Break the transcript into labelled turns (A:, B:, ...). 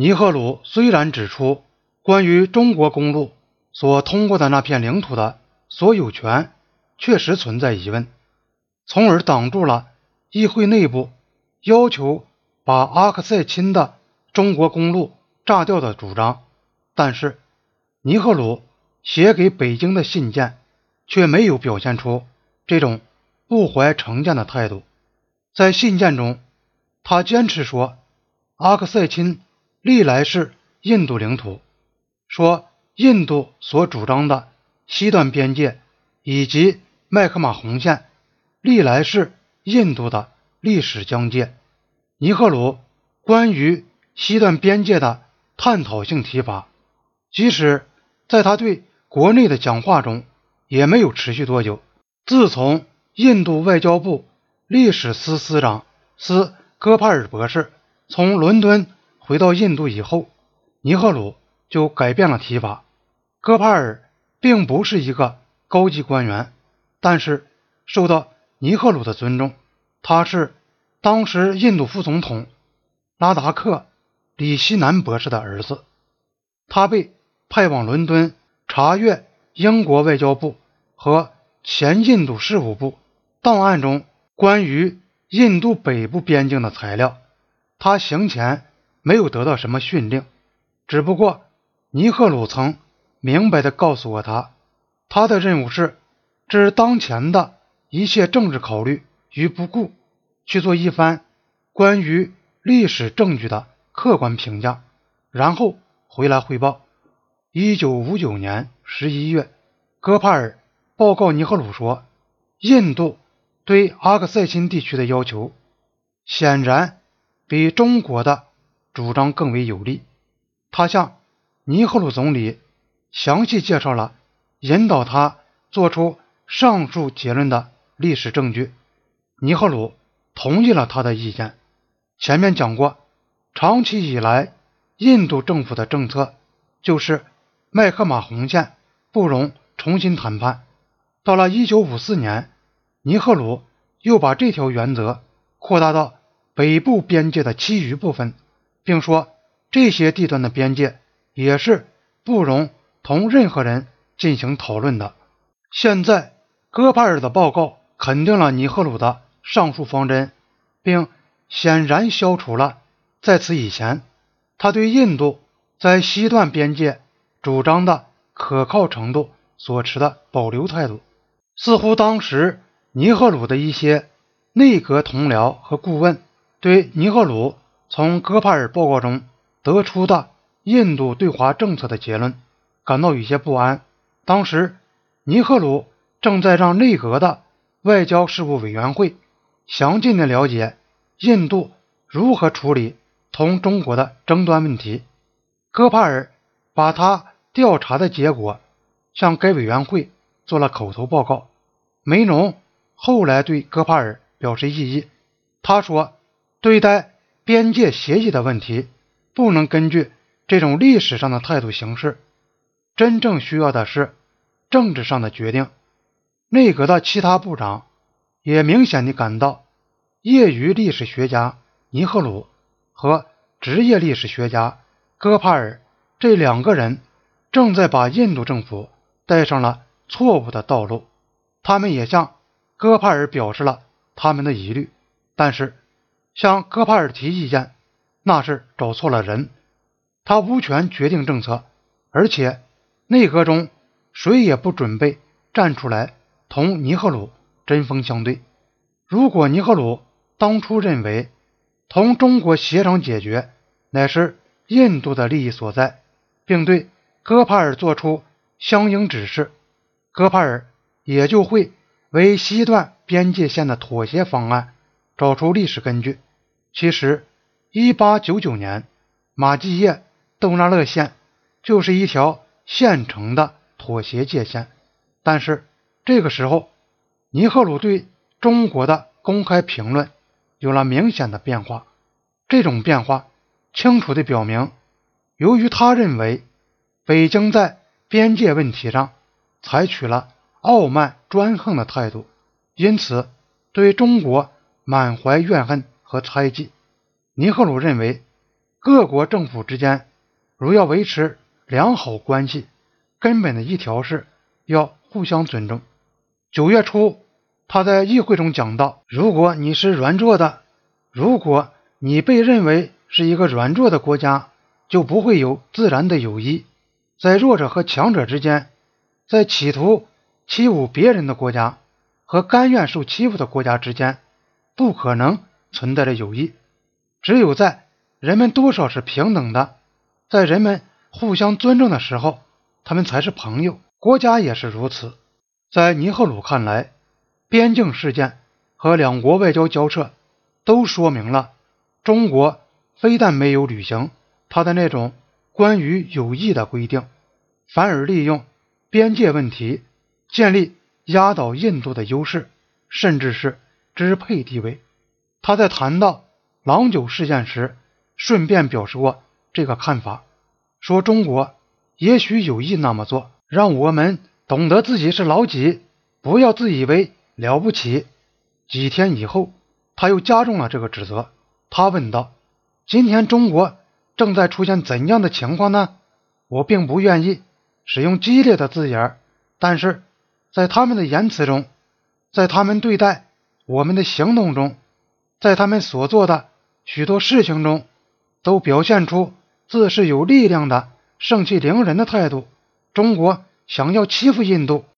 A: 尼赫鲁虽然指出，关于中国公路所通过的那片领土的所有权确实存在疑问，从而挡住了议会内部要求把阿克塞钦的中国公路炸掉的主张，但是尼赫鲁写给北京的信件却没有表现出这种不怀成见的态度。在信件中，他坚持说阿克塞钦。历来是印度领土，说印度所主张的西段边界以及麦克马洪线，历来是印度的历史疆界。尼赫鲁关于西段边界的探讨性提法，即使在他对国内的讲话中，也没有持续多久。自从印度外交部历史司司长斯戈帕尔博士从伦敦。回到印度以后，尼赫鲁就改变了提法。戈帕尔并不是一个高级官员，但是受到尼赫鲁的尊重。他是当时印度副总统拉达克·里希南博士的儿子。他被派往伦敦查阅英国外交部和前印度事务部档案中关于印度北部边境的材料。他行前。没有得到什么训令，只不过尼赫鲁曾明白地告诉过他，他的任务是置当前的一切政治考虑于不顾，去做一番关于历史证据的客观评价，然后回来汇报。一九五九年十一月，戈帕尔报告尼赫鲁说，印度对阿克塞钦地区的要求显然比中国的。主张更为有利。他向尼赫鲁总理详细介绍了引导他做出上述结论的历史证据。尼赫鲁同意了他的意见。前面讲过，长期以来，印度政府的政策就是麦克马洪线不容重新谈判。到了1954年，尼赫鲁又把这条原则扩大到北部边界的其余部分。并说，这些地段的边界也是不容同任何人进行讨论的。现在，戈帕尔的报告肯定了尼赫鲁的上述方针，并显然消除了在此以前他对印度在西段边界主张的可靠程度所持的保留态度。似乎当时尼赫鲁的一些内阁同僚和顾问对尼赫鲁。从戈帕尔报告中得出的印度对华政策的结论，感到有些不安。当时，尼赫鲁正在让内阁的外交事务委员会详尽的了解印度如何处理同中国的争端问题。戈帕尔把他调查的结果向该委员会做了口头报告。梅农后来对戈帕尔表示异议，他说：“对待。”边界协议的问题不能根据这种历史上的态度行事，真正需要的是政治上的决定。内阁的其他部长也明显地感到，业余历史学家尼赫鲁和职业历史学家戈帕尔这两个人正在把印度政府带上了错误的道路。他们也向戈帕尔表示了他们的疑虑，但是。向戈帕尔提意见，那是找错了人。他无权决定政策，而且内阁中谁也不准备站出来同尼赫鲁针锋相对。如果尼赫鲁当初认为同中国协商解决乃是印度的利益所在，并对戈帕尔做出相应指示，戈帕尔也就会为西段边界线的妥协方案。找出历史根据。其实，1899年马继业豆纳勒线就是一条现成的妥协界线。但是这个时候，尼赫鲁对中国的公开评论有了明显的变化。这种变化清楚地表明，由于他认为北京在边界问题上采取了傲慢专横的态度，因此对中国。满怀怨恨和猜忌，尼赫鲁认为各国政府之间如要维持良好关系，根本的一条是要互相尊重。九月初，他在议会中讲到：“如果你是软弱的，如果你被认为是一个软弱的国家，就不会有自然的友谊。在弱者和强者之间，在企图欺侮别人的国家和甘愿受欺负的国家之间，不可能存在着友谊。只有在……”人们多少是平等的，在人们互相尊重的时候，他们才是朋友。国家也是如此。在尼赫鲁看来，边境事件和两国外交交涉都说明了，中国非但没有履行他的那种关于友谊的规定，反而利用边界问题建立压倒印度的优势，甚至是支配地位。他在谈到郎酒事件时。顺便表示过这个看法，说中国也许有意那么做，让我们懂得自己是老几，不要自以为了不起。几天以后，他又加重了这个指责。他问道：“今天中国正在出现怎样的情况呢？”我并不愿意使用激烈的字眼，但是在他们的言辞中，在他们对待我们的行动中，在他们所做的许多事情中。都表现出自是有力量的、盛气凌人的态度。中国想要欺负印度，